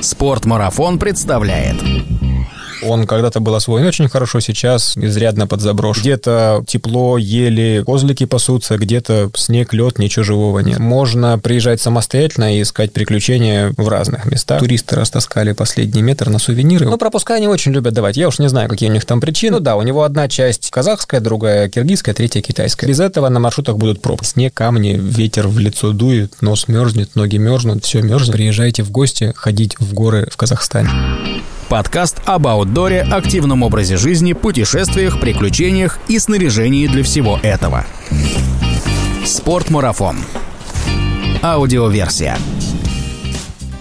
Спортмарафон представляет. Он когда-то был освоен очень хорошо, сейчас изрядно подзаброшен. Где-то тепло, ели, козлики пасутся, где-то снег, лед, ничего живого нет. Можно приезжать самостоятельно и искать приключения в разных местах. Туристы растаскали последний метр на сувениры. Но пропуска они очень любят давать. Я уж не знаю, какие у них там причины. Ну да, у него одна часть казахская, другая киргизская, третья китайская. Без этого на маршрутах будут пробки. Снег, камни, ветер в лицо дует, нос мерзнет, ноги мерзнут, все мерзнет. Приезжайте в гости ходить в горы в Казахстане. Подкаст об аутдоре, активном образе жизни, путешествиях, приключениях и снаряжении для всего этого. Спортмарафон. Аудиоверсия.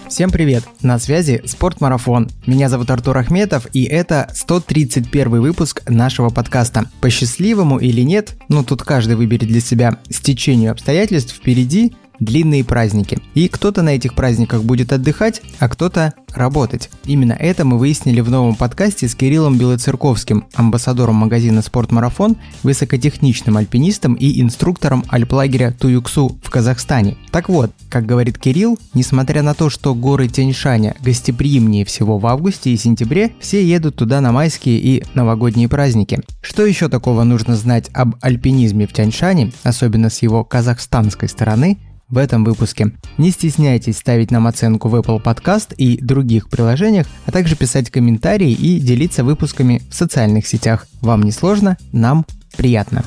Всем привет! На связи Спортмарафон. Меня зовут Артур Ахметов, и это 131 выпуск нашего подкаста. По счастливому или нет, ну тут каждый выберет для себя, стечению обстоятельств впереди длинные праздники. И кто-то на этих праздниках будет отдыхать, а кто-то работать. Именно это мы выяснили в новом подкасте с Кириллом Белоцерковским, амбассадором магазина «Спортмарафон», высокотехничным альпинистом и инструктором альплагеря Туюксу в Казахстане. Так вот, как говорит Кирилл, несмотря на то, что горы Тяньшаня гостеприимнее всего в августе и сентябре, все едут туда на майские и новогодние праздники. Что еще такого нужно знать об альпинизме в Тяньшане, особенно с его казахстанской стороны, в этом выпуске. Не стесняйтесь ставить нам оценку в Apple Podcast и других приложениях, а также писать комментарии и делиться выпусками в социальных сетях. Вам не сложно, нам приятно.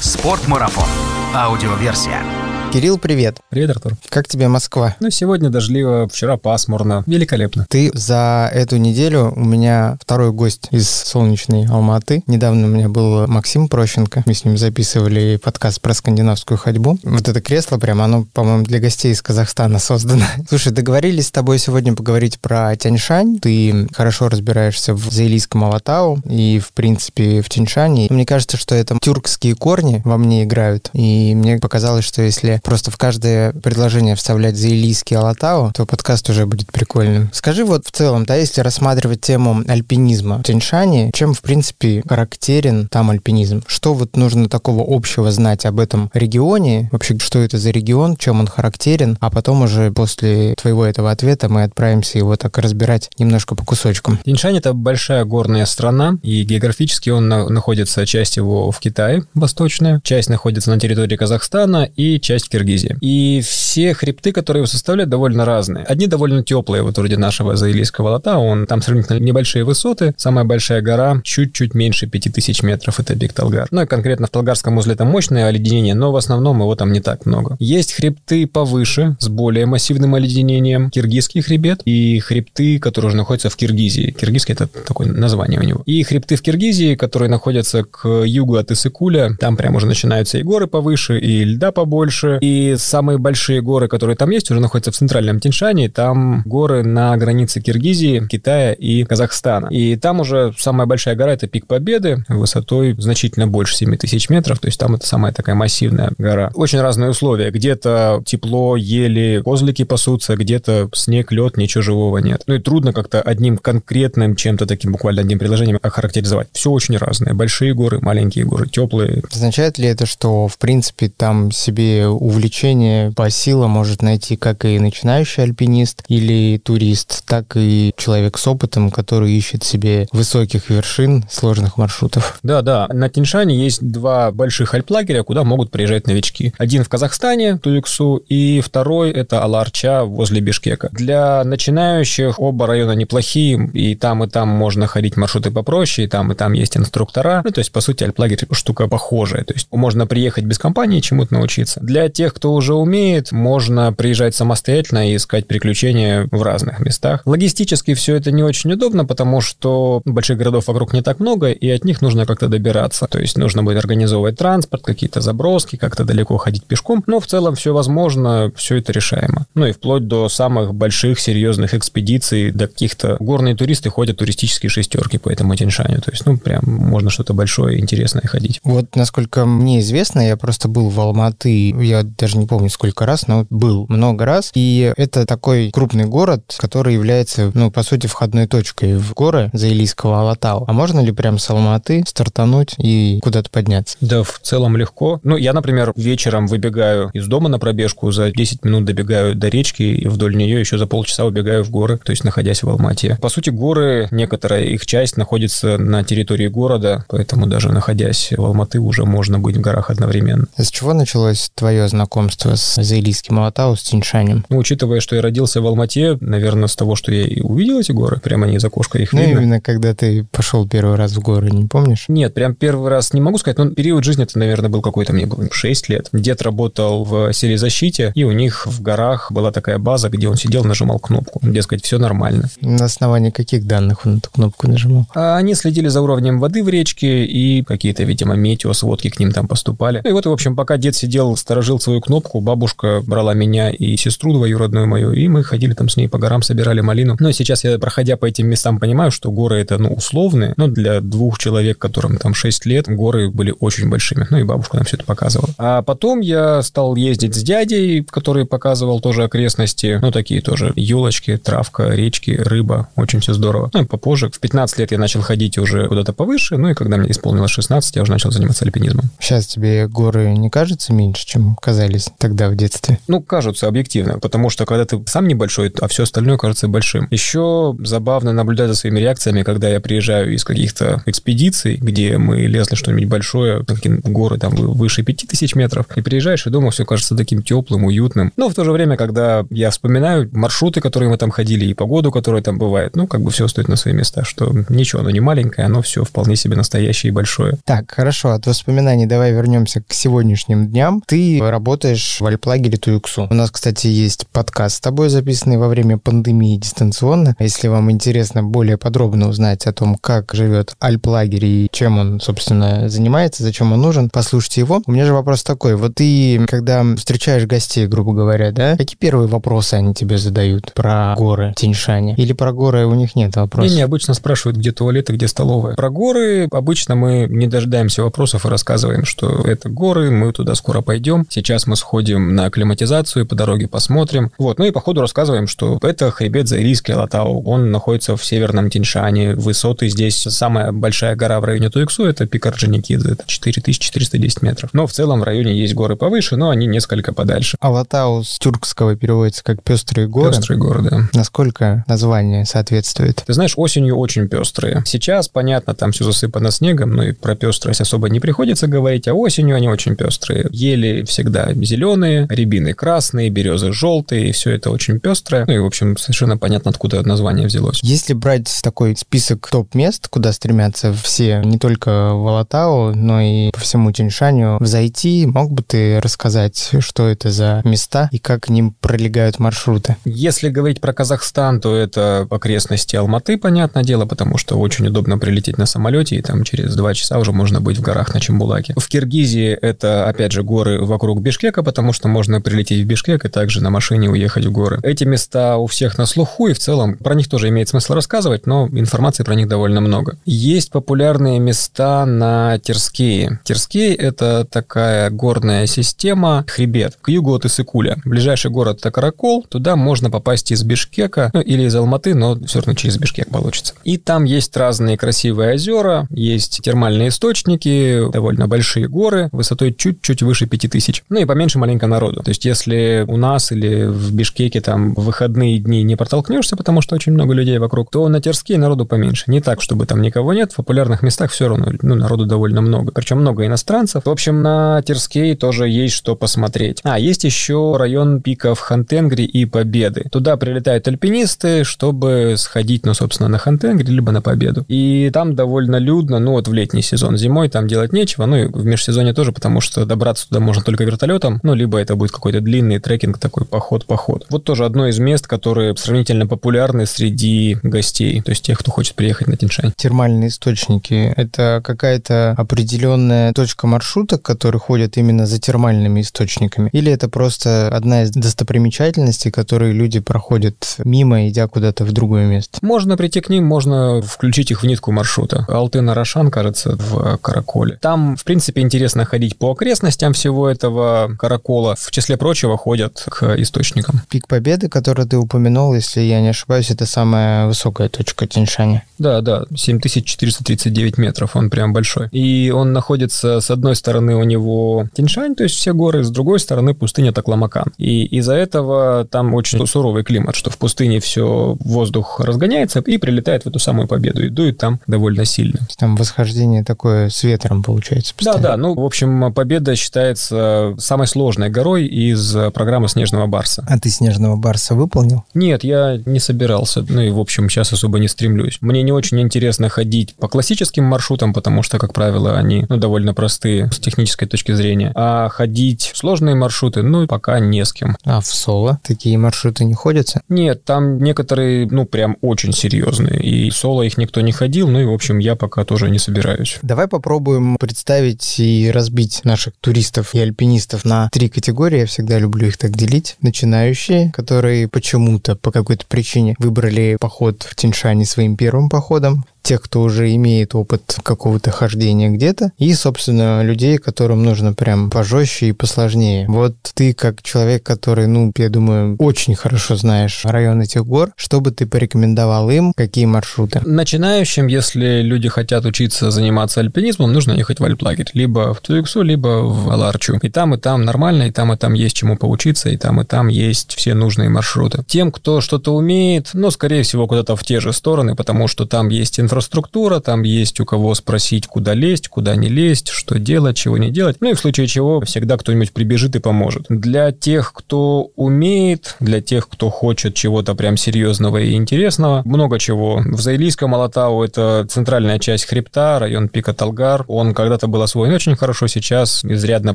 Спортмарафон. Аудиоверсия. Кирилл, привет. Привет, Артур. Как тебе Москва? Ну, сегодня дождливо, вчера пасмурно. Великолепно. Ты за эту неделю у меня второй гость из солнечной Алматы. Недавно у меня был Максим Прощенко. Мы с ним записывали подкаст про скандинавскую ходьбу. Вот это кресло прям, оно, по-моему, для гостей из Казахстана создано. Слушай, договорились с тобой сегодня поговорить про Тяньшань. Ты хорошо разбираешься в заилийском Алатау и, в принципе, в Тяньшане. Мне кажется, что это тюркские корни во мне играют. И мне показалось, что если просто в каждое предложение вставлять заилийский Алатау, то подкаст уже будет прикольным. Скажи вот в целом, да, если рассматривать тему альпинизма в Тяньшане, чем, в принципе, характерен там альпинизм? Что вот нужно такого общего знать об этом регионе? Вообще, что это за регион, чем он характерен? А потом уже после твоего этого ответа мы отправимся его так разбирать немножко по кусочкам. Тяньшань — это большая горная страна, и географически он на- находится, часть его в Китае, восточная, часть находится на территории Казахстана и часть Киргизии. И все хребты, которые его составляют, довольно разные. Одни довольно теплые, вот вроде нашего заилийского лота, он там сравнительно небольшие высоты, самая большая гора чуть-чуть меньше 5000 метров, это Биг Талгар. Ну и конкретно в Талгарском узле там мощное оледенение, но в основном его там не так много. Есть хребты повыше, с более массивным оледенением, киргизский хребет, и хребты, которые уже находятся в Киргизии. Киргизский это такое название у него. И хребты в Киргизии, которые находятся к югу от Исыкуля, там прям уже начинаются и горы повыше, и льда побольше, и самые большие горы, которые там есть, уже находятся в центральном Тиньшане. Там горы на границе Киргизии, Китая и Казахстана. И там уже самая большая гора — это Пик Победы, высотой значительно больше 7 тысяч метров. То есть там это самая такая массивная гора. Очень разные условия. Где-то тепло, ели, козлики пасутся, где-то снег, лед, ничего живого нет. Ну и трудно как-то одним конкретным чем-то таким, буквально одним предложением охарактеризовать. Все очень разное. Большие горы, маленькие горы, теплые. Означает ли это, что, в принципе, там себе увлечение по силам может найти как и начинающий альпинист или турист, так и человек с опытом, который ищет себе высоких вершин, сложных маршрутов? Да, да. На Тиньшане есть два больших альплагеря, куда могут приезжать новички. Один в Казахстане, Туюксу, и второй это Аларча возле Бишкека. Для начинающих оба района неплохие, и там, и там можно ходить маршруты попроще, и там, и там есть инструктора. Ну, то есть, по сути, альплагерь штука похожая. То есть, можно приехать без компании, чему-то научиться. Для тех, кто уже умеет, можно приезжать самостоятельно и искать приключения в разных местах. Логистически все это не очень удобно, потому что больших городов вокруг не так много, и от них нужно как-то добираться. То есть нужно будет организовывать транспорт, какие-то заброски, как-то далеко ходить пешком. Но в целом все возможно, все это решаемо. Ну и вплоть до самых больших, серьезных экспедиций, до каких-то горные туристы ходят туристические шестерки по этому Тяньшаню. То есть, ну, прям можно что-то большое, интересное ходить. Вот, насколько мне известно, я просто был в Алматы, я даже не помню сколько раз, но был много раз. И это такой крупный город, который является, ну, по сути, входной точкой в горы Заилийского Алатау. А можно ли прям с Алматы стартануть и куда-то подняться? Да, в целом легко. Ну, я, например, вечером выбегаю из дома на пробежку, за 10 минут добегаю до речки и вдоль нее еще за полчаса убегаю в горы, то есть находясь в Алмате. По сути, горы, некоторая их часть находится на территории города, поэтому даже находясь в Алматы уже можно быть в горах одновременно. С чего началось твое знакомство с Заилийским Алатау, с Тиньшанем? Ну, учитывая, что я родился в Алмате, наверное, с того, что я и увидел эти горы, прямо не из окошка их ну, видно. именно когда ты пошел первый раз в горы, не помнишь? Нет, прям первый раз не могу сказать, но период жизни это, наверное, был какой-то, мне было 6 лет. Дед работал в селе защите, и у них в горах была такая база, где он сидел, нажимал кнопку. Дескать, все нормально. На основании каких данных он эту кнопку нажимал? А они следили за уровнем воды в речке, и какие-то, видимо, метеосводки к ним там поступали. Ну и вот, в общем, пока дед сидел, сторожил свою кнопку, бабушка брала меня и сестру двоюродную мою, и мы ходили там с ней по горам, собирали малину. Ну и сейчас я, проходя по этим местам, понимаю, что горы это, ну, условные, но для двух человек, которым там 6 лет, горы были очень большими. Ну и бабушка нам все это показывала. А потом я стал ездить с дядей, который показывал тоже окрестности, ну, такие тоже елочки, травка, речки, рыба, очень все здорово. Ну и попозже, в 15 лет я начал ходить уже куда-то повыше, ну и когда мне исполнилось 16, я уже начал заниматься альпинизмом. Сейчас тебе горы не кажутся меньше, чем казались тогда в детстве? Ну, кажутся объективно, потому что когда ты сам небольшой, а все остальное кажется большим. Еще забавно наблюдать за своими реакциями, когда я приезжаю из каких-то экспедиций, где мы лезли что-нибудь большое, какие горы там выше 5000 метров, и приезжаешь, и дома все кажется таким теплым, уютным. Но в то же время, когда я вспоминаю маршруты, которые мы там ходили, и погоду, которая там бывает, ну, как бы все стоит на свои места, что ничего, оно не маленькое, оно все вполне себе настоящее и большое. Так, хорошо, от воспоминаний давай вернемся к сегодняшним дням. Ты работаешь в альплагере Туюксу. У нас, кстати, есть подкаст с тобой, записанный во время пандемии дистанционно. Если вам интересно более подробно узнать о том, как живет альплагерь и чем он, собственно, занимается, зачем он нужен, послушайте его. У меня же вопрос такой. Вот ты, когда встречаешь гостей, грубо говоря, да, какие первые вопросы они тебе задают про горы Тиньшани? Или про горы у них нет вопросов? Не, обычно спрашивают, где туалет и где столовая. Про горы обычно мы не дожидаемся вопросов и рассказываем, что это горы, мы туда скоро пойдем. Сейчас мы сходим на акклиматизацию, по дороге посмотрим. Вот, ну и по ходу рассказываем, что это хребет Заирийский Алатау. Он находится в северном Тиньшане. Высоты здесь самая большая гора в районе Туиксу, это пик Орджоникидзе, это 4410 метров. Но в целом в районе есть горы повыше, но они несколько подальше. Алатау с тюркского переводится как пестрые горы. Пестрые горы, да. Насколько название соответствует? Ты знаешь, осенью очень пестрые. Сейчас, понятно, там все засыпано снегом, но и про пестрость особо не приходится говорить, а осенью они очень пестрые. Ели всегда зеленые, рябины красные, березы желтые, и все это очень пестрое. Ну и, в общем, совершенно понятно, откуда название взялось. Если брать такой список топ-мест, куда стремятся все, не только в Алатау, но и по всему Тиньшаню, взойти, мог бы ты рассказать, что это за места и как к ним пролегают маршруты? Если говорить про Казахстан, то это окрестности Алматы, понятное дело, потому что очень удобно прилететь на самолете, и там через два часа уже можно быть в горах на Чембулаке. В Киргизии это, опять же, горы вокруг Бишкека, потому что можно прилететь в Бишкек и также на машине уехать в горы. Эти места у всех на слуху, и в целом про них тоже имеет смысл рассказывать, но информации про них довольно много. Есть популярные места на Терскее. Терскей — это такая горная система, хребет, к югу от Исыкуля. Ближайший город — это Каракол, туда можно попасть из Бишкека, ну или из Алматы, но все равно через Бишкек получится. И там есть разные красивые озера, есть термальные источники, довольно большие горы, высотой чуть-чуть выше 5000. Ну и поменьше маленько народу. То есть если у нас или в Бишкеке там выходные дни не протолкнешься, потому что очень много людей вокруг, то на Терске народу поменьше. Не так, чтобы там никого нет, в популярных местах все равно ну, народу довольно много. Причем много иностранцев. В общем, на Терскей тоже есть что посмотреть. А, есть еще район пиков Хантенгри и Победы. Туда прилетают альпинисты, чтобы сходить, ну, собственно, на Хантенгри, либо на Победу. И там довольно людно, ну, вот в летний сезон. Зимой там делать нечего, ну, и в межсезонье тоже, потому что добраться туда можно только вертолетом, ну, либо это будет какой-то длинный трекинг, такой поход-поход. Вот тоже одно из мест, которые сравнительно популярны среди гостей, то есть тех, кто хочет приехать на Тиньшань. Термальные источники — это какая-то определенная точка маршрута, которые ходят именно за термальными источниками? Или это просто одна из достопримечательностей, которые люди проходят мимо, идя куда-то в другое место? Можно прийти к ним, можно включить их в нитку маршрута. Алтын-Арашан, кажется, в Караколе. Там, в принципе, интересно ходить по окрестностям всего этого этого каракола, в числе прочего, ходят к источникам. Пик Победы, который ты упомянул, если я не ошибаюсь, это самая высокая точка Тиньшаня. Да, да, 7439 метров, он прям большой. И он находится, с одной стороны, у него Тиньшань, то есть все горы, с другой стороны пустыня Такламакан. И из-за этого там очень суровый климат, что в пустыне все, воздух разгоняется и прилетает в эту самую победу, и дует там довольно сильно. Там восхождение такое с ветром получается. Постоянно. Да, да, ну, в общем, Победа считается самой сложной горой из программы «Снежного барса». А ты «Снежного барса» выполнил? Нет, я не собирался, ну и, в общем, сейчас особо не стремлюсь. Мне не очень интересно ходить по классическим маршрутам, потому что, как правило, они ну, довольно простые с технической точки зрения. А ходить в сложные маршруты, ну, пока не с кем. А в соло такие маршруты не ходятся? Нет, там некоторые, ну, прям очень серьезные. И соло их никто не ходил, ну и, в общем, я пока тоже не собираюсь. Давай попробуем представить и разбить наших туристов и альпинистов на три категории. Я всегда люблю их так делить. Начинающие, которые почему-то по какой-то причине выбрали поход в Тиньшане своим первым походом тех, кто уже имеет опыт какого-то хождения где-то, и, собственно, людей, которым нужно прям пожестче и посложнее. Вот ты, как человек, который, ну, я думаю, очень хорошо знаешь район этих гор, что бы ты порекомендовал им, какие маршруты? Начинающим, если люди хотят учиться заниматься альпинизмом, нужно ехать в альплагерь, либо в Туюксу, либо в Аларчу. И там, и там нормально, и там, и там есть чему поучиться, и там, и там есть все нужные маршруты. Тем, кто что-то умеет, ну, скорее всего, куда-то в те же стороны, потому что там есть инфраструктура, инфраструктура, там есть у кого спросить, куда лезть, куда не лезть, что делать, чего не делать. Ну и в случае чего всегда кто-нибудь прибежит и поможет. Для тех, кто умеет, для тех, кто хочет чего-то прям серьезного и интересного, много чего. В Заилийском Алатау это центральная часть хребта, район пика Талгар. Он когда-то был освоен очень хорошо, сейчас изрядно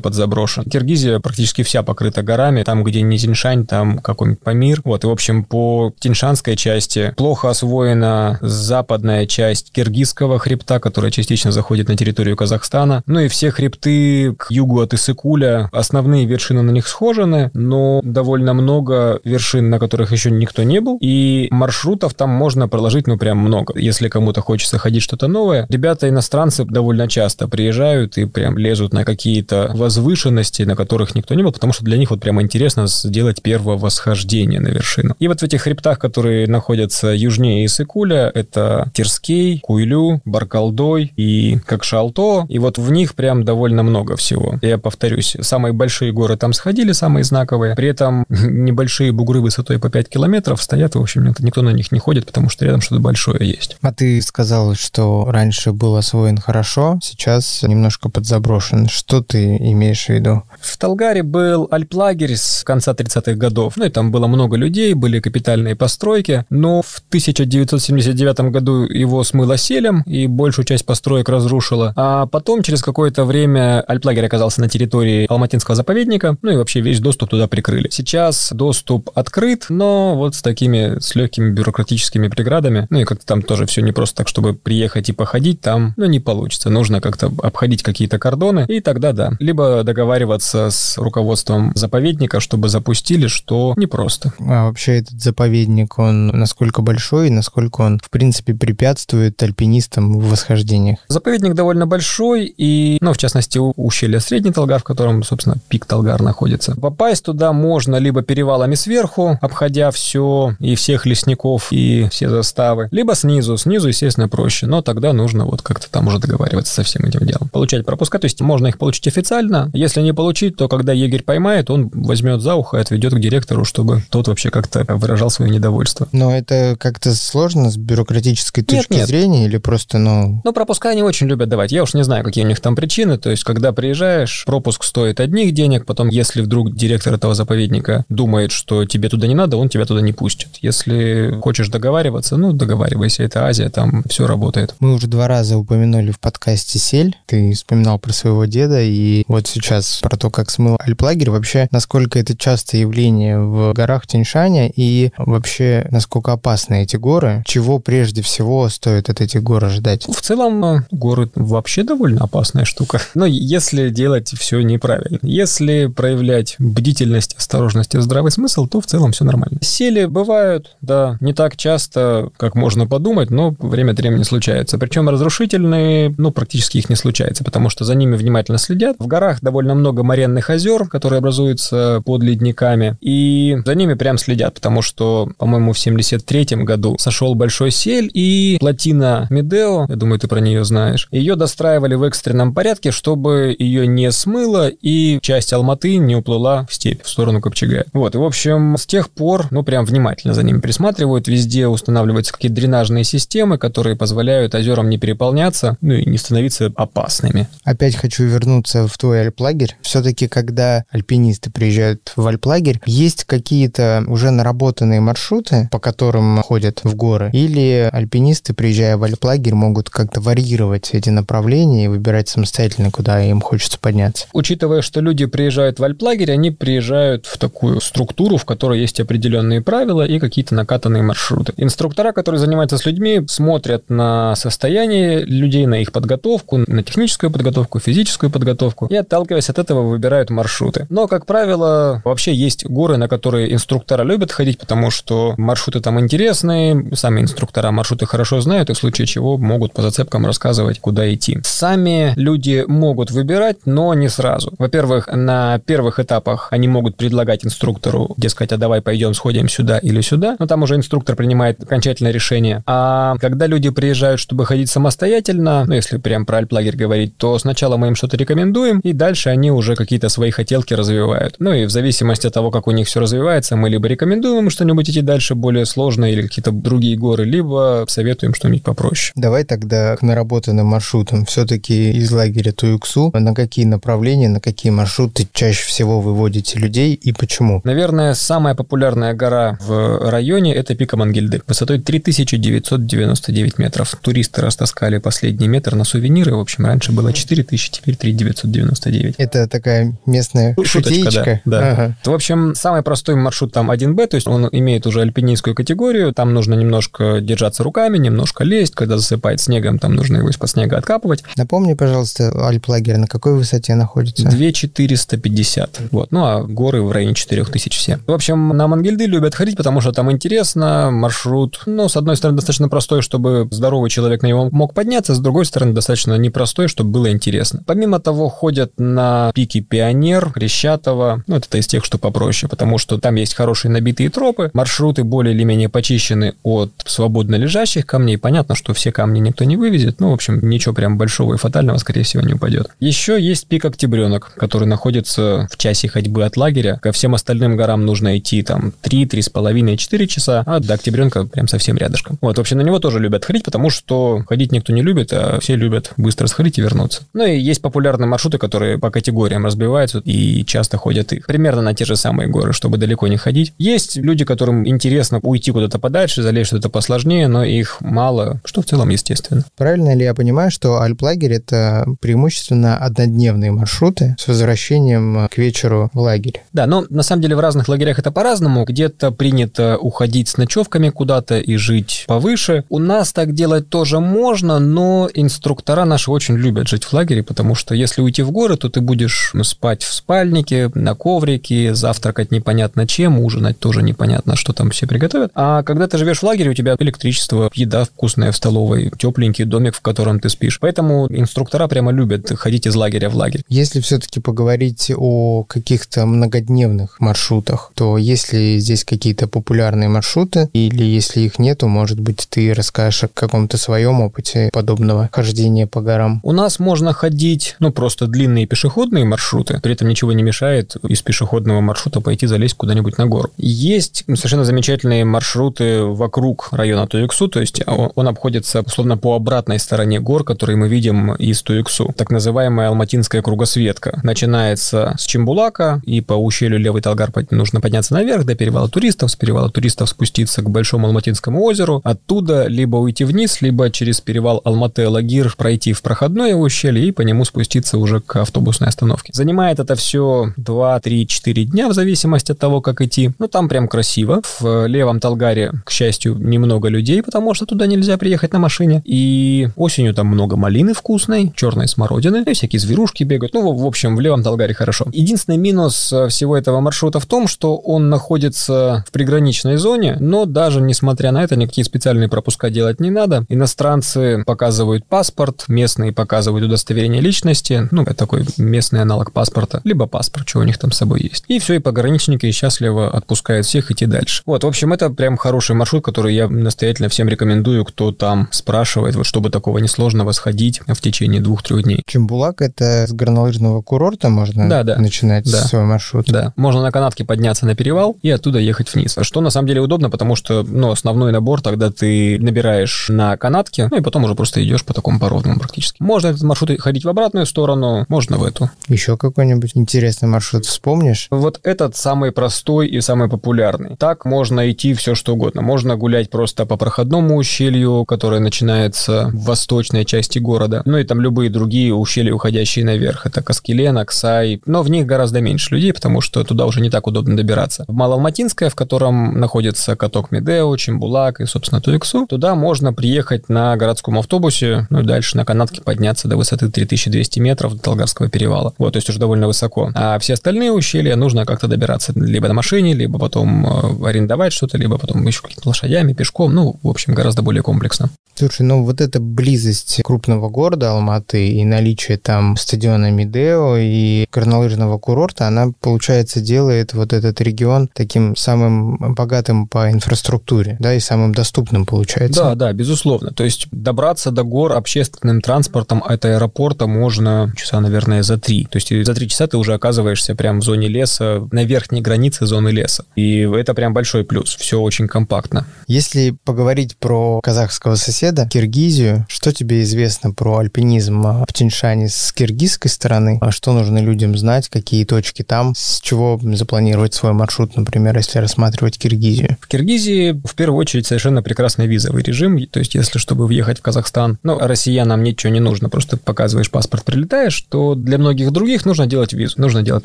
подзаброшен. Киргизия практически вся покрыта горами. Там, где не Тиньшань, там какой-нибудь Памир. Вот, и, в общем, по Тиньшанской части плохо освоена западная часть часть Киргизского хребта, которая частично заходит на территорию Казахстана. Ну и все хребты к югу от Исыкуля. Основные вершины на них схожены, но довольно много вершин, на которых еще никто не был. И маршрутов там можно проложить, ну, прям много. Если кому-то хочется ходить что-то новое. Ребята иностранцы довольно часто приезжают и прям лезут на какие-то возвышенности, на которых никто не был, потому что для них вот прям интересно сделать первое восхождение на вершину. И вот в этих хребтах, которые находятся южнее Исыкуля, это Терские, Алексей, Куйлю, Баркалдой и как Шалто. И вот в них прям довольно много всего. Я повторюсь, самые большие горы там сходили, самые знаковые. При этом небольшие бугры высотой по 5 километров стоят, в общем, никто на них не ходит, потому что рядом что-то большое есть. А ты сказал, что раньше был освоен хорошо, сейчас немножко подзаброшен. Что ты имеешь в виду? В Талгаре был альплагерь с конца 30-х годов. Ну и там было много людей, были капитальные постройки. Но в 1979 году его смыло селем и большую часть построек разрушило. А потом, через какое-то время, альплагерь оказался на территории Алматинского заповедника, ну и вообще весь доступ туда прикрыли. Сейчас доступ открыт, но вот с такими, с легкими бюрократическими преградами, ну и как-то там тоже все не просто так, чтобы приехать и походить там, ну не получится. Нужно как-то обходить какие-то кордоны, и тогда да. Либо договариваться с руководством заповедника, чтобы запустили, что непросто. А вообще этот заповедник, он насколько большой, насколько он, в принципе, препятствует препятствует альпинистам в восхождениях? Заповедник довольно большой, и, ну, в частности, ущелье Средний Талгар, в котором, собственно, пик Талгар находится. Попасть туда можно либо перевалами сверху, обходя все, и всех лесников, и все заставы, либо снизу. Снизу, естественно, проще, но тогда нужно вот как-то там уже договариваться со всем этим делом. Получать пропуска, то есть можно их получить официально. Если не получить, то когда егерь поймает, он возьмет за ухо и отведет к директору, чтобы тот вообще как-то выражал свое недовольство. Но это как-то сложно с бюрократической точки нет, нет. Зрения или просто, ну... Ну, пропуска они очень любят давать. Я уж не знаю, какие у них там причины. То есть, когда приезжаешь, пропуск стоит одних денег, потом, если вдруг директор этого заповедника думает, что тебе туда не надо, он тебя туда не пустит. Если хочешь договариваться, ну, договаривайся. Это Азия, там все работает. Мы уже два раза упомянули в подкасте «Сель». Ты вспоминал про своего деда, и вот сейчас про то, как смыл альплагерь. Вообще, насколько это частое явление в горах Тиньшаня, и вообще, насколько опасны эти горы, чего прежде всего стоит от этих гор ожидать? В целом, э, горы вообще довольно опасная штука. Но если делать все неправильно. Если проявлять бдительность, осторожность и здравый смысл, то в целом все нормально. Сели бывают, да, не так часто, как можно подумать, но время от времени случается. Причем разрушительные, ну, практически их не случается, потому что за ними внимательно следят. В горах довольно много моренных озер, которые образуются под ледниками, и за ними прям следят, потому что, по-моему, в 73 году сошел большой сель, и плотина Медео, я думаю, ты про нее знаешь, ее достраивали в экстренном порядке, чтобы ее не смыло, и часть Алматы не уплыла в степь, в сторону Копчегая. Вот, и, в общем, с тех пор, ну, прям внимательно за ними присматривают, везде устанавливаются какие-то дренажные системы, которые позволяют озерам не переполняться, ну, и не становиться опасными. Опять хочу вернуться в твой альплагерь. Все-таки, когда альпинисты приезжают в альплагерь, есть какие-то уже наработанные маршруты, по которым ходят в горы? Или альпинисты, приезжая в альплагерь, могут как-то варьировать эти направления и выбирать самостоятельно, куда им хочется подняться? Учитывая, что люди приезжают в альплагерь, они приезжают в такую структуру, в которой есть определенные правила и какие-то накатанные маршруты. Инструктора, которые занимаются с людьми, смотрят на состояние людей, на их подготовку, на техническую подготовку, физическую подготовку, и отталкиваясь от этого выбирают маршруты. Но, как правило, вообще есть горы, на которые инструктора любят ходить, потому что маршруты там интересные, сами инструктора маршруты хорошо знают, и в случае чего могут по зацепкам рассказывать, куда идти. Сами люди могут выбирать, но не сразу. Во-первых, на первых этапах они могут предлагать инструктору, дескать, а давай пойдем сходим сюда или сюда, но там уже инструктор принимает окончательное решение. А когда люди приезжают, чтобы ходить самостоятельно, ну, если прям про альплагерь говорить, то сначала мы им что-то рекомендуем, и дальше они уже какие-то свои хотелки развивают. Ну и в зависимости от того, как у них все развивается, мы либо рекомендуем им что-нибудь идти дальше более сложно или какие-то другие горы, либо советуем что-нибудь попроще. Давай тогда к наработанным маршрутам. Все-таки из лагеря Туюксу на какие направления, на какие маршруты чаще всего выводите людей и почему? Наверное, самая популярная гора в районе – это пика Мангильды, высотой 3999 метров. Туристы растаскали последний метр на сувениры. В общем, раньше было 4000, теперь 3999. Это такая местная Шуточка, шутеечка? да. да. Ага. В общем, самый простой маршрут там 1Б, то есть он имеет уже альпинистскую категорию, там нужно немножко держаться руками, немножко лезть, когда засыпает снегом, там нужно его из-под снега откапывать. Напомни, пожалуйста, альплагерь на какой высоте находится? 2450. Вот. Ну, а горы в районе 4000 все. В общем, на Мангильды любят ходить, потому что там интересно, маршрут, ну, с одной стороны, достаточно простой, чтобы здоровый человек на него мог подняться, с другой стороны, достаточно непростой, чтобы было интересно. Помимо того, ходят на пике Пионер, Крещатова, ну, это из тех, что попроще, потому что там есть хорошие набитые тропы, маршруты более или менее почищены от свободно лежащих камней. Понятно, что все камни никто не вывезет, ну, в общем, ничего прям большого и фатального, скорее всего, не упадет. Еще есть пик Октябренок, который находится в часе ходьбы от лагеря. Ко всем остальным горам нужно идти там 3, 3,5, 4 часа, а до Октябренка прям совсем рядышком. Вот, вообще на него тоже любят ходить, потому что ходить никто не любит, а все любят быстро сходить и вернуться. Ну и есть популярные маршруты, которые по категориям разбиваются и часто ходят их. Примерно на те же самые горы, чтобы далеко не ходить. Есть люди, которым интересно уйти куда-то подальше, залезть что-то посложнее, но их мало, что в целом естественно. Правильно ли я понимаю, что альплагерь — это преимущественно однодневные маршруты с возвращением к вечеру в лагерь? Да, но на самом деле в разных лагерях это по-разному. Где-то принято уходить с ночевками куда-то и жить повыше. У нас так делать тоже можно, но инструктора наши очень любят жить в лагере, потому что если уйти в горы, то ты будешь ну, спать в спальнике, на коврике, завтракать непонятно чем, ужинать тоже непонятно, что там все приготовят. А когда ты живешь в лагере, у тебя электричество, еда вкусная в столовой, тепленький домик, в котором ты спишь. Поэтому инструктора прямо любят ходить из лагеря в лагерь. Если все-таки поговорить о каких-то многодневных маршрутах, то есть ли здесь какие-то популярные маршруты, или если их нету, может быть, ты расскажешь о каком-то своем опыте подобного хождения по горам? У нас можно ходить, ну, просто длинные пешеходные маршруты, при этом ничего не мешает из пешеходного маршрута пойти залезть куда-нибудь на гору. Есть совершенно замечательные маршруты вокруг района Туюксу, то есть он, обходится, условно, по обратной стороне гор, которые мы видим из Туюксу. Так называемая Алматинская кругосветка. Начинается с Чембулака, и по ущелью Левый Талгар нужно подняться наверх до перевала туристов, с перевала туристов спуститься к Большому Алматинскому озеру, оттуда либо уйти вниз, либо через перевал Алматы-Лагир пройти в проходное ущелье и по нему спуститься уже к автобусной остановке. Занимает это все 2, 3, 4 дня в зависимости от того, как идти. Ну, там прям красиво. В Левом Талгаре, к счастью, немного людей, потому что туда нельзя приехать на машине. И осенью там много малины вкусной, черной смородины, и всякие зверушки бегают. Ну, в общем, в Левом Талгаре хорошо. Единственный минус э, всего этого маршрута в том, что он находится в приграничной зоне, но даже несмотря на это, никакие специальные пропуска делать не надо. Иностранцы показывают паспорт, местные показывают удостоверение личности, ну, это такой местный аналог паспорта, либо паспорт, что у них там с собой есть. И все, и пограничники счастливо отпускают всех идти дальше. Вот, в общем, это прям хороший маршрут, который я настоятельно всем рекомендую, кто там спрашивает, вот чтобы такого несложного сходить в течение двух-трех дней. Чембулак — это с горнолыжного курорта можно да, да. начинать да. свой маршрут? Да. Можно на канатке подняться на перевал и оттуда ехать вниз. Что на самом деле удобно, потому что, ну, основной набор тогда ты набираешь на канатке, ну и потом уже просто идешь по такому породному практически. Можно этот маршрут ходить в обратную сторону, можно в эту. Еще какой-нибудь интересный маршрут вспомнишь? Вот этот самый простой и самый популярный. Так можно идти все что угодно. Можно гулять просто по проходному ущелью, которое начинается в восточной части города. Ну и там любые другие ущелья, уходящие наверх. Это Каскелен, Аксай. Но в них гораздо меньше людей, потому что туда уже не так удобно добираться. В Малоалматинское, в котором находится каток Медео, Чембулак и, собственно, Туиксу, туда можно приехать на городском автобусе, ну и дальше на канатке подняться до высоты 3200 метров до Толгарского перевала. Вот, то есть уже довольно высоко. А все остальные ущелья нужно как-то добираться либо на машине, либо потом э, арендовать что-то, либо потом еще какими-то лошадями, пешком. Ну, в общем, гораздо более комплексно. Слушай, ну вот эта близость крупного города Алматы и наличие там стадиона Медео и горнолыжного курорта, она, получается, делает вот этот регион таким самым богатым по инфраструктуре, да, и самым доступным, получается. Да, да, безусловно. То есть добраться до гор общественным транспортом от аэропорта можно часа, наверное, за три. То есть за три часа ты уже оказываешься прямо в зоне леса, на верхней границе зоны леса. И это прям большой плюс. Все очень компактно. Если поговорить про казахского соседа, Киргизию, что тебе известно про альпинизм в Тиньшане с киргизской стороны? А что нужно людям знать? Какие точки там? С чего запланировать свой маршрут, например, если рассматривать Киргизию? В Киргизии в первую очередь совершенно прекрасный визовый режим. То есть если чтобы въехать в Казахстан, ну, россиянам ничего не нужно, просто показываешь паспорт, прилетаешь, то для многих других нужно делать визу. Нужно делать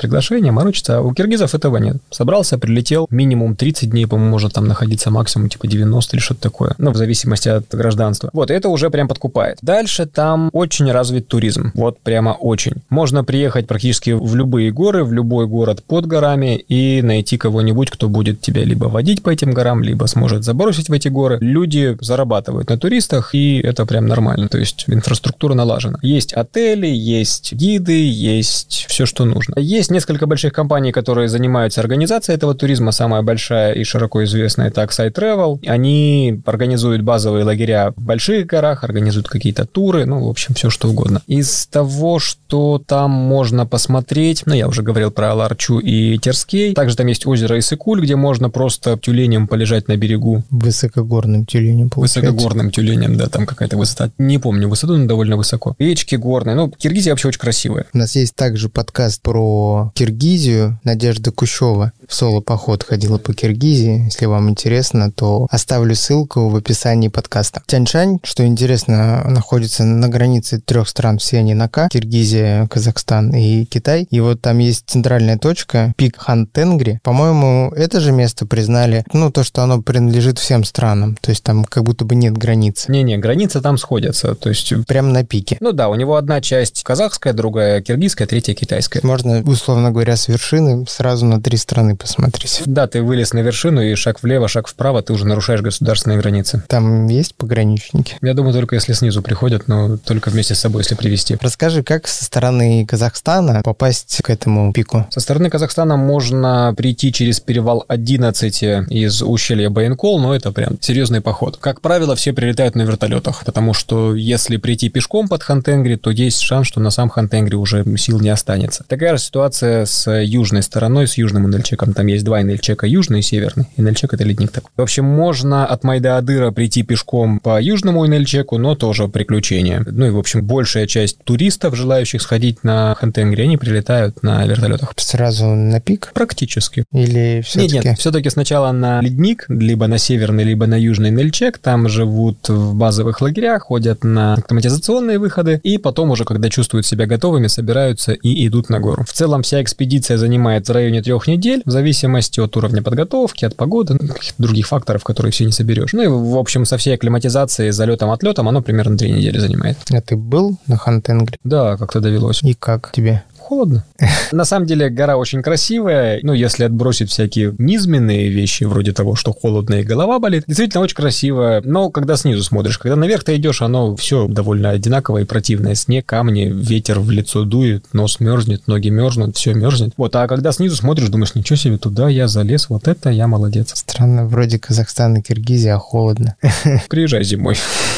приглашение, морочиться. А у киргизов этого нет. Собрался, прилетел, минимум 30 дней, по-моему, может там находиться максимум типа 90 или что-то такое. Ну, в зависимости от гражданства. Вот, это уже прям подкупает. Дальше там очень развит туризм. Вот прямо очень. Можно приехать практически в любые горы, в любой город под горами и найти кого-нибудь, кто будет тебя либо водить по этим горам, либо сможет забросить в эти горы. Люди зарабатывают на туристах, и это прям нормально. То есть инфраструктура налажена. Есть отели, есть гиды, есть все, что нужно. Есть несколько больших компаний, которые занимаются организацией этого туризма. Самая большая и широко известная это Oxide Travel. Они организуют базовые лагеря в больших горах, организуют какие-то туры, ну, в общем, все что угодно. Из того, что там можно посмотреть, ну, я уже говорил про Аларчу и Терскей. Также там есть озеро Исыкуль, где можно просто тюленем полежать на берегу. Высокогорным тюленем, получается. Высокогорным тюленем, да, там какая-то высота. Не помню высоту, но довольно высоко. Речки горные. Ну, Киргизия вообще очень красивая. У нас есть также подкаст про Киргизию. Надежда Кущева в соло-поход ходила по Киргизии. Если вам интересно, то оставлю ссылку в описании подкаста. Тяньшань, что интересно, находится на границе трех стран, все они на К. Киргизия, Казахстан и Китай. И вот там есть центральная точка, пик Хан Тенгри. По-моему, это же место признали, ну, то, что оно принадлежит всем странам. То есть там как будто бы нет границ. Не-не, границы там сходятся. То есть... Прямо на пике. Ну да, у него одна часть казахская, другая киргизская, третья китайская. Можно, условно говоря, с вершины сразу на три страны посмотреть. Да, ты вылез на вершину, и шаг влево, шаг вправо, ты уже нарушаешь государственные границы. Там есть пограничники? Я думаю, только если снизу приходят, но только вместе с собой, если привезти. Расскажи, как со стороны Казахстана попасть к этому пику? Со стороны Казахстана можно прийти через перевал 11 из ущелья Байенкол, но это прям серьезный поход. Как правило, все прилетают на вертолетах, потому что если прийти пешком под Хантенгри, то есть шанс, что на сам Хантенгри уже сил не останется. Такая же ситуация с южной стороной, с южным Инельчеком. Там есть два Инельчека, южный и северный. Инельчек — это ледник такой. В общем, можно от Майда-Адыра прийти пешком по южному Инельчеку, но тоже приключение. Ну и, в общем, большая часть туристов, желающих сходить на Хантенгри, они прилетают на вертолетах. Сразу на пик? Практически. Или все-таки? Нет, нет, все-таки сначала на ледник, либо на северный, либо на южный Нельчек. Там живут в базовых лагерях, ходят на автоматизационные выходы, и потом уже, когда чувствуют себя готовыми, собираются и идут на гору. В целом вся экспедиция занимает в районе трех недель, в зависимости от уровня подготовки, от погоды, ну, каких-то других факторов, которые все не соберешь. Ну и, в общем, со всей акклиматизацией, залетом, отлетом, оно примерно три недели занимает. А ты был на Хантенгре? Да, как-то довелось. И как тебе? Холодно. На самом деле гора очень красивая, ну, если отбросить всякие низменные вещи, вроде того, что холодно и голова болит, действительно очень красиво, но когда снизу смотришь, когда наверх ты идешь, оно все довольно одинаковое и противное. Снег, камни, ветер в лицо дует, нос мерзнет, ноги мерзнут, все мерзнет. Вот, а когда снизу смотришь, думаешь, ничего себе, туда я залез, вот это я молодец. Странно, вроде Казахстан и Киргизия, а холодно. Приезжай зимой.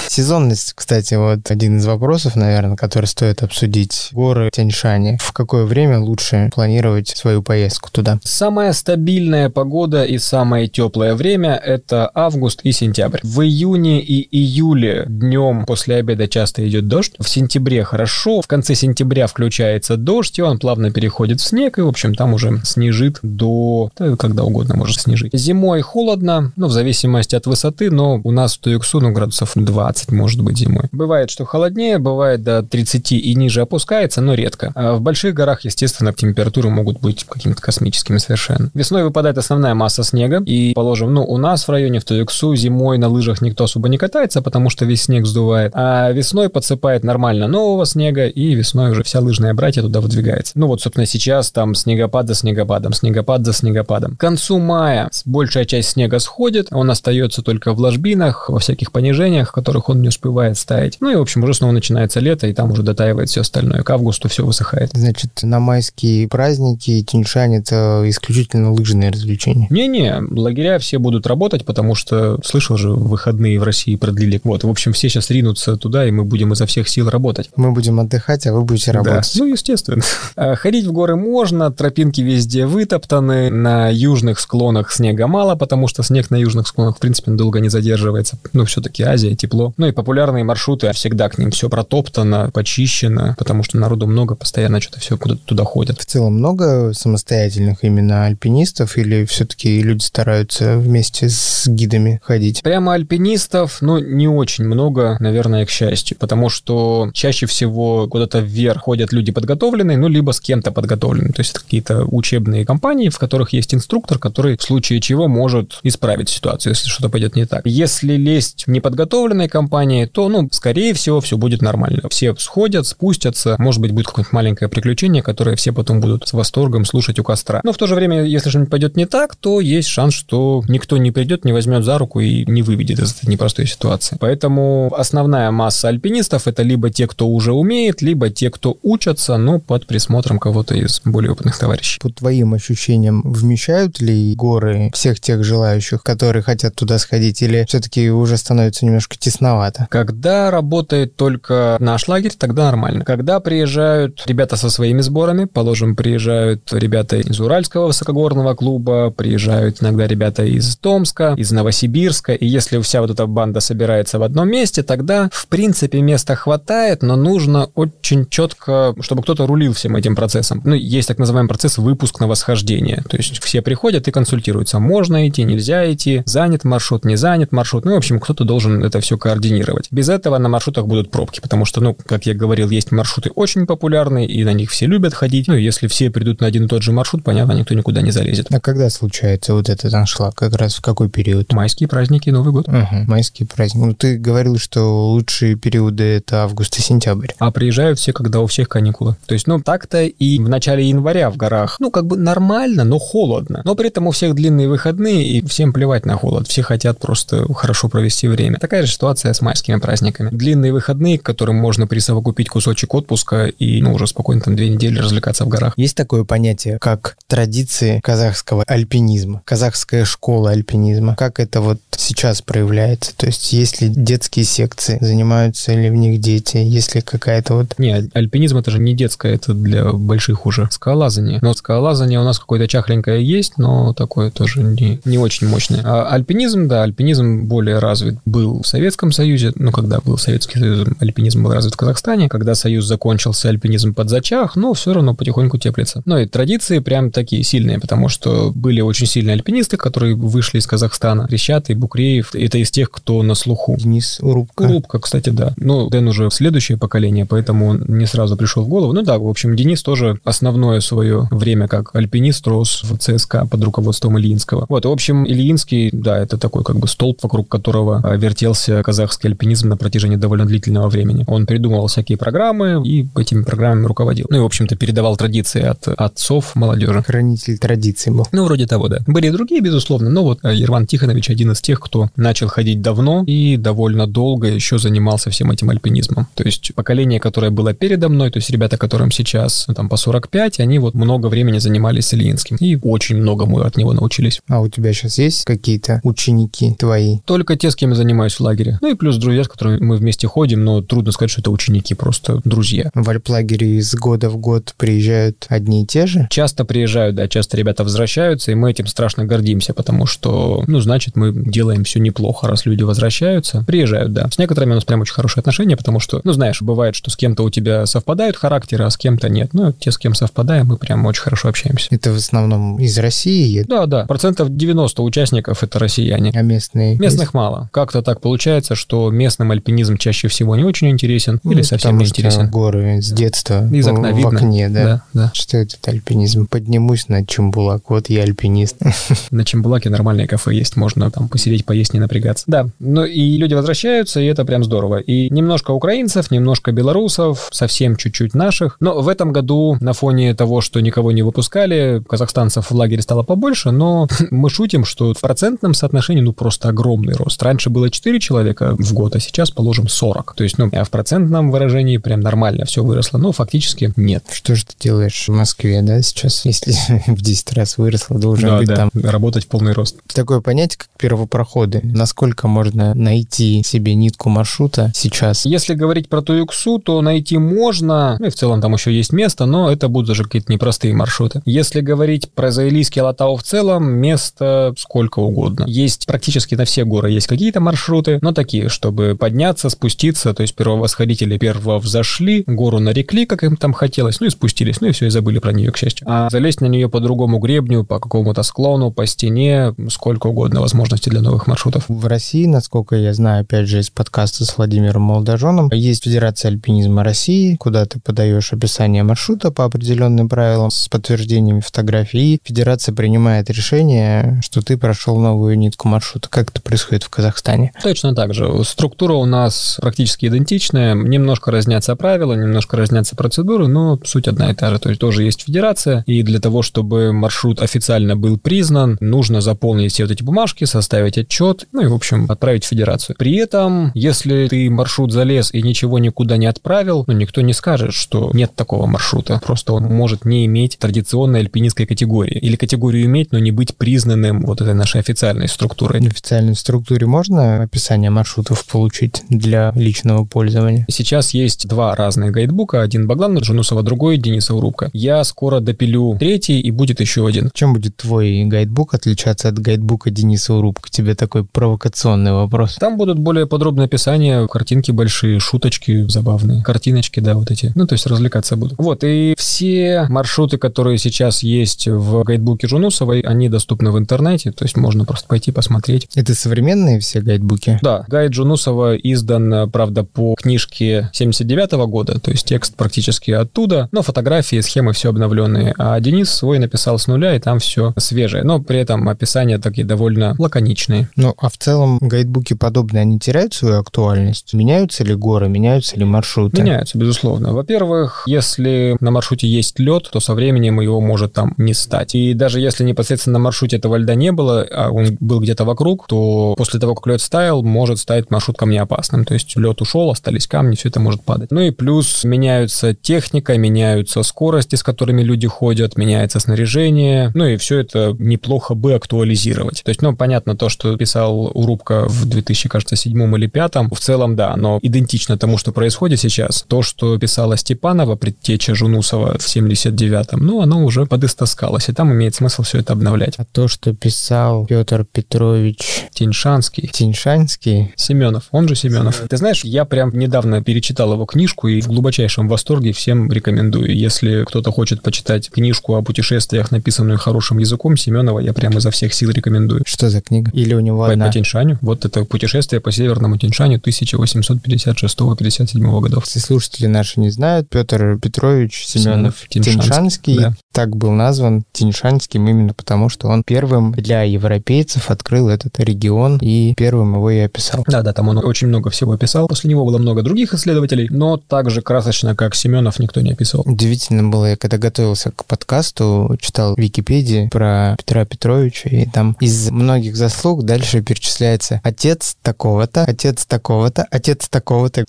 Сезонность, кстати, вот один из вопросов, наверное, который стоит обсудить. Горы Тяньшани. В какое время лучше планировать свою поездку туда? Самая стабильная погода и самое теплое время – это август и сентябрь. В июне и июле днем после обеда часто идет дождь. В сентябре хорошо, в конце сентября включается дождь, и он плавно переходит в снег, и, в общем, там уже снежит до... Да, когда угодно может снежить. Зимой холодно, ну, в зависимости от высоты, но у нас в Туюксу, ну, градусов 20 может быть зимой. Бывает, что холоднее, бывает до 30 и ниже опускается, но редко. А в больших горах, естественно, температуры могут быть какими-то космическими совершенно. Весной выпадает основная масса снега, и, положим, ну, у нас в районе в Туюксу зимой на лыжах никто особо не катается, потому что весь снег сдувает, а весной подсыпает нормально нового снега, и весной уже вся лыжная братья туда выдвигается. Ну вот, собственно, сейчас там снегопад за снегопадом, снегопад за снегопадом. К концу мая большая часть снега сходит, он остается только в ложбинах, во всяких понижениях, в которых он не успевает ставить. Ну и, в общем, уже снова начинается лето, и там уже дотаивает все остальное. К августу все высыхает. Значит, на майские праздники Тиньшань это исключительно лыжные развлечения? Не-не, лагеря все будут работать, потому что, слышал же, выходные в России продлили. Вот, в общем, все сейчас ринутся туда, и мы будем изо всех сил работать. Мы будем отдыхать, а вы будете работать. Да. Ну, естественно. А ходить в горы можно, тропинки везде вытоптаны, на южных склонах снега мало, потому что снег на южных склонах, в принципе, долго не задерживается. Ну, все-таки Азия, тепло. Ну и популярные маршруты, всегда к ним все протоптано, почищено, потому что народу много, постоянно что-то все куда-то туда ходят. В целом много самостоятельных именно альпинистов или все-таки люди стараются вместе с гидами ходить? Прямо альпинистов, ну, не очень много, наверное, к счастью, потому что чаще всего куда-то вверх ходят люди подготовленные, ну, либо с кем-то подготовленные. То есть это какие-то учебные компании, в которых есть инструктор, который в случае чего может исправить ситуацию, если что-то пойдет не так. Если лезть в неподготовленные компании, то, ну, скорее всего, все будет нормально. Все сходят, спустятся, может быть, будет какое-то маленькое приключение, которое все потом будут с восторгом слушать у костра. Но в то же время, если что-нибудь пойдет не так, то есть шанс, что никто не придет, не возьмет за руку и не выведет из этой непростой ситуации. Поэтому основная масса альпинистов это либо те, кто уже умеет, либо те, кто учатся, но под присмотром кого-то из более опытных товарищей. По твоим ощущениям, вмещают ли горы всех тех желающих, которые хотят туда сходить, или все-таки уже становится немножко тесновато? Когда работает только наш лагерь, тогда нормально. Когда приезжают ребята со своими сборами, положим, приезжают ребята из Уральского высокогорного клуба, приезжают иногда ребята из Томска, из Новосибирска, и если вся вот эта банда собирается в одном месте, тогда, в принципе, места хватает, но нужно очень четко, чтобы кто-то рулил всем этим процессом. Ну, есть так называемый процесс выпуск на восхождение. То есть все приходят и консультируются. Можно идти, нельзя идти, занят маршрут, не занят маршрут. Ну, в общем, кто-то должен это все координировать. Без этого на маршрутах будут пробки, потому что, ну, как я говорил, есть маршруты очень популярные, и на них все любят ходить. Ну, если все придут на один и тот же маршрут, понятно, никто никуда не залезет. А когда случается вот этот аншлаг? Как раз в какой период? Майские праздники, Новый год. Угу, майские праздники. Ну, ты говорил, что лучшие периоды это август и сентябрь. А приезжают все, когда у всех каникулы. То есть, ну, так-то и в начале января в горах, ну, как бы нормально, но холодно. Но при этом у всех длинные выходные, и всем плевать на холод. Все хотят просто хорошо провести время. Такая же ситуация с майскими праздниками. Длинные выходные, к которым можно присовокупить кусочек отпуска и, ну, уже спокойно там две недели развлекаться в горах. Есть такое понятие, как традиции казахского альпинизма, казахская школа альпинизма. Как это вот сейчас проявляется? То есть есть ли детские секции, занимаются ли в них дети, есть ли какая-то вот... Не, альпинизм это же не детское, это для больших уже. Скалолазание. Но скалолазание у нас какое-то чахленькое есть, но такое тоже не, не очень мощное. А альпинизм, да, альпинизм более развит был в Советском Союзе, ну, когда был Советский Союз, альпинизм был развит в Казахстане, когда Союз закончился, альпинизм подзачах, но все равно потихоньку теплится. Но и традиции прям такие сильные, потому что были очень сильные альпинисты, которые вышли из Казахстана. Крещатый, Букреев, это из тех, кто на слуху. Денис Урубка. Урубка, кстати, да. Ну, Дэн уже следующее поколение, поэтому он не сразу пришел в голову. Ну да, в общем, Денис тоже основное свое время как альпинист рос в ЦСКА под руководством Ильинского. Вот, в общем, Ильинский, да, это такой как бы столб, вокруг которого а, вертелся казахский альпинизм на протяжении довольно длительного времени. Он придумывал всякие программы и этими программами руководил. Ну Ну и, в общем-то, передавал традиции от отцов молодежи. Хранитель традиций был. Ну, вроде того, да. Были и другие, безусловно, но вот Ерван Тихонович один из тех, кто начал ходить давно и довольно долго еще занимался всем этим альпинизмом. То есть поколение, которое было передо мной, то есть ребята, которым сейчас ну, там по 45, они вот много времени занимались Ильинским и очень многому от него научились. А у тебя сейчас есть какие-то ученики твои? Только те, с кем я занимаюсь в лагере. Ну и плюс друзья, с которыми мы вместе ходим, но трудно сказать, что это ученики, просто друзья. В альплагере из года в год приезжают одни и те же? Часто приезжают, да, часто ребята возвращаются, и мы этим страшно гордимся, потому что, ну, значит, мы делаем все неплохо, раз люди возвращаются. Приезжают, да. С некоторыми у нас прям очень хорошие отношения, потому что, ну, знаешь, бывает, что с кем-то у тебя совпадают характеры, а с кем-то нет. Ну, те, с кем совпадаем, мы прям очень хорошо общаемся. Это в основном из России? Да, да. Процентов 90 участников — это россияне. А местные? Местных есть? мало. Как-то так получается, что местным альпинизм чаще всего не очень интересен Ну, или совсем не интересен. горы с детства Из в- окна в видно. окне, да. Да, да. Что этот альпинизм? Поднимусь на Чембулак, вот я альпинист. На Чембулаке нормальное кафе есть, можно там посидеть, поесть, не напрягаться. Да, ну и люди возвращаются, и это прям здорово. И немножко украинцев, немножко белорусов, совсем чуть-чуть наших. Но в этом году на фоне того, что никого не выпускали, казахстанцев в лагере стало побольше, но мы шутим, что в процентном соотношении, ну, просто огромный рост. Раньше было 4 человека в год, а сейчас, положим, 40. То есть, ну, а в процентном выражении прям нормально все выросло, но фактически нет. Что же ты делаешь в Москве, да, сейчас? Если в 10 раз выросло, должен Да, быть да, там. работать в полный рост. Такое понятие, как первопроходы. Насколько можно найти себе нитку маршрута сейчас? Если говорить про Туюксу, то найти можно, ну и в целом там еще есть место, но это будут даже какие-то непростые маршруты. Если говорить про Заилийский Алатау в целом, место сколько угодно. Есть практически на все горы есть какие-то маршруты, но такие, чтобы подняться, спуститься, то есть первовосходители перво взошли, гору нарекли, как им там хотелось, ну и спустились, ну и все, и забыли про нее, к счастью. А залезть на нее по другому гребню, по какому-то склону, по стене, сколько угодно возможностей для новых маршрутов. В России, насколько я знаю, опять же, из подкаста с Владимиром Молодоженом, есть Федерация альпинизма России, куда ты подаешь описание маршрута по определенным правилам с подтверждениями фотографий, и Федерация принимает решение, что ты прошел новую нитку маршрута. Как это происходит в Казахстане? Точно так же. Структура у нас практически идентичная. Немножко разнятся правила, немножко разнятся процедуры, но суть одна и та же. То есть тоже есть федерация, и для того, чтобы маршрут официально был признан, нужно заполнить все вот эти бумажки, составить отчет, ну и, в общем, отправить в федерацию. При этом, если ты маршрут залез и ничего никуда не отправил, ну, никто не скажет, что нет такого маршрута. Просто он может не иметь традиционной альпинистской категории. Или категорию иметь, но не быть признанным вот этой нашей официальной структурой. В официальной структуре можно описание маршрутов получить для личного пользования? Сейчас есть два разных гайдбука. Один Баглана Джунусова, другой Дениса Урубка. Я скоро допилю третий, и будет еще один. Чем будет твой гайдбук отличаться от гайдбука Дениса Урубка? Тебе такой провокационный вопрос. Там будут более подробные описания, картинки большие, шуточки забавные, картиночки, да, вот эти. Ну, то есть развлекаться буду. Вот, и все маршруты, которые сейчас есть в гайдбуке Жунусовой, они доступны в интернете, то есть можно просто пойти посмотреть. Это современные все гайдбуки? Да, гайд Джунусова издан, правда, по книжке 79 года, то есть текст практически оттуда, но фотографии, схемы все обновленные. А Денис свой написал с нуля, и там все свежее. Но при этом описания такие довольно лаконичные. Ну, а в целом гайдбуки подобные, они теряют свою актуальность? Меняются ли горы, меняются ли маршруты? Меняются, безусловно. Во-первых, если на маршруте есть лед, то со временем его может там не стать. И даже если непосредственно на маршруте этого льда не было, а он был где-то вокруг, то после того, как лед стаял, может стать маршрут камнеопасным. То есть лед ушел, остались камни, все это может падать. Ну и плюс меняются техника, меняются скорости, с которыми люди ходят, меняется снаряжение. Ну и все это неплохо бы актуализировать. То есть, ну, понятно, то, что писал Урубка в 2007 или 2005, в целом, да, но идентично тому, что происходит сейчас. То, что писала Степанова, предтеча Жунусова в 79-м, ну, оно уже подыстоскалось, и там имеет смысл все это обновлять. А то, что писал Петр Петрович Тиньшанский, Тиньшанский, Семенов, он же Семенов. Ты знаешь, я прям недавно перечитал его книжку и в глубочайшем восторге всем рекомендую. Если кто-то хочет почитать книжку о путешествиях, написанную хорошим языком, Семенова я прям изо всех сил рекомендую. что за книга? Или у него По, одна? по Тиньшаню. Вот это путешествие по Северному Тиньшаню 1856-57 годов. Если слушатели наши не знают, Петр Петрович Семенов Семенов, Тиньшанский, Тиньшанский, да. Так был назван Тиньшанским именно потому, что он первым для европейцев открыл этот регион и первым его и описал. Да, да, там он очень много всего описал. После него было много других исследователей, но так же красочно, как Семенов, никто не описывал. Удивительно было, я когда готовился к подкасту, читал Википедии про Петра Петровича, и там из многих заслуг дальше перечисляется отец такого-то, отец такого-то, отец такого-то,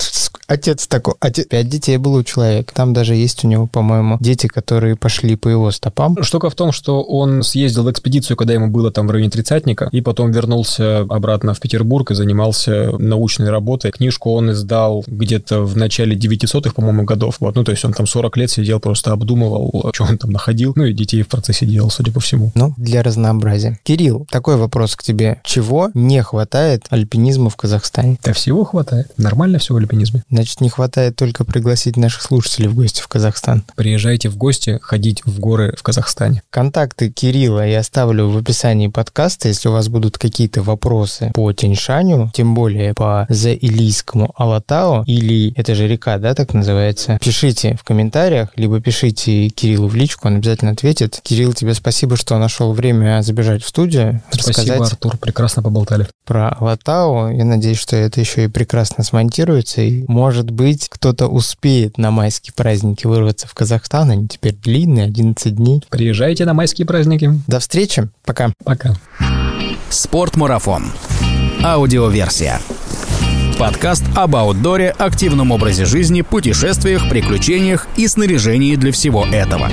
отец такого, отец... Пять детей было у человека. Там даже есть у него, по-моему, дети, которые пошли по его стопам. Штука в том, что он съездил в экспедицию, когда ему было там в районе тридцатника, и потом вернулся обратно в Петербург и занимался научной работой. Книжку он издал где-то в начале 900-х, по-моему, годов. Вот. Ну, то есть он там 40 лет сидел, просто обдумывал, что он там находил. Ну, и детей в процессе делал, судя по всему. Ну, для разнообразия. Кирилл, такой вопрос к тебе. Чего не хватает альпинизму в Казахстане? Да всего хватает. Нормально все в альпинизме. Значит, не хватает только пригласить наших слушателей в гости в Казахстан. Приезжайте в гости, ходить в горы в Казахстане. Контакты Кирилла я оставлю в описании подкаста, если у вас будут какие-то вопросы по Тяньшаню, тем более по Заилийскому Алатау, или это же река, да, так называется, пишите в комментариях, либо пишите Кириллу в личку, он обязательно ответит. Кирилл, тебе спасибо, что нашел время забежать в студию, Спасибо, рассказать Артур, прекрасно поболтали. Про Алатау. Я надеюсь, что это еще и прекрасно смонтируется, и, может быть, кто-то успеет на майские праздники вырваться в Казахстан, они теперь длинные, 11 дней. Приезжайте на майские праздники. До встречи, пока. Пока. Спортмарафон. Аудиоверсия. Подкаст об аутдоре, активном образе жизни, путешествиях, приключениях и снаряжении для всего этого.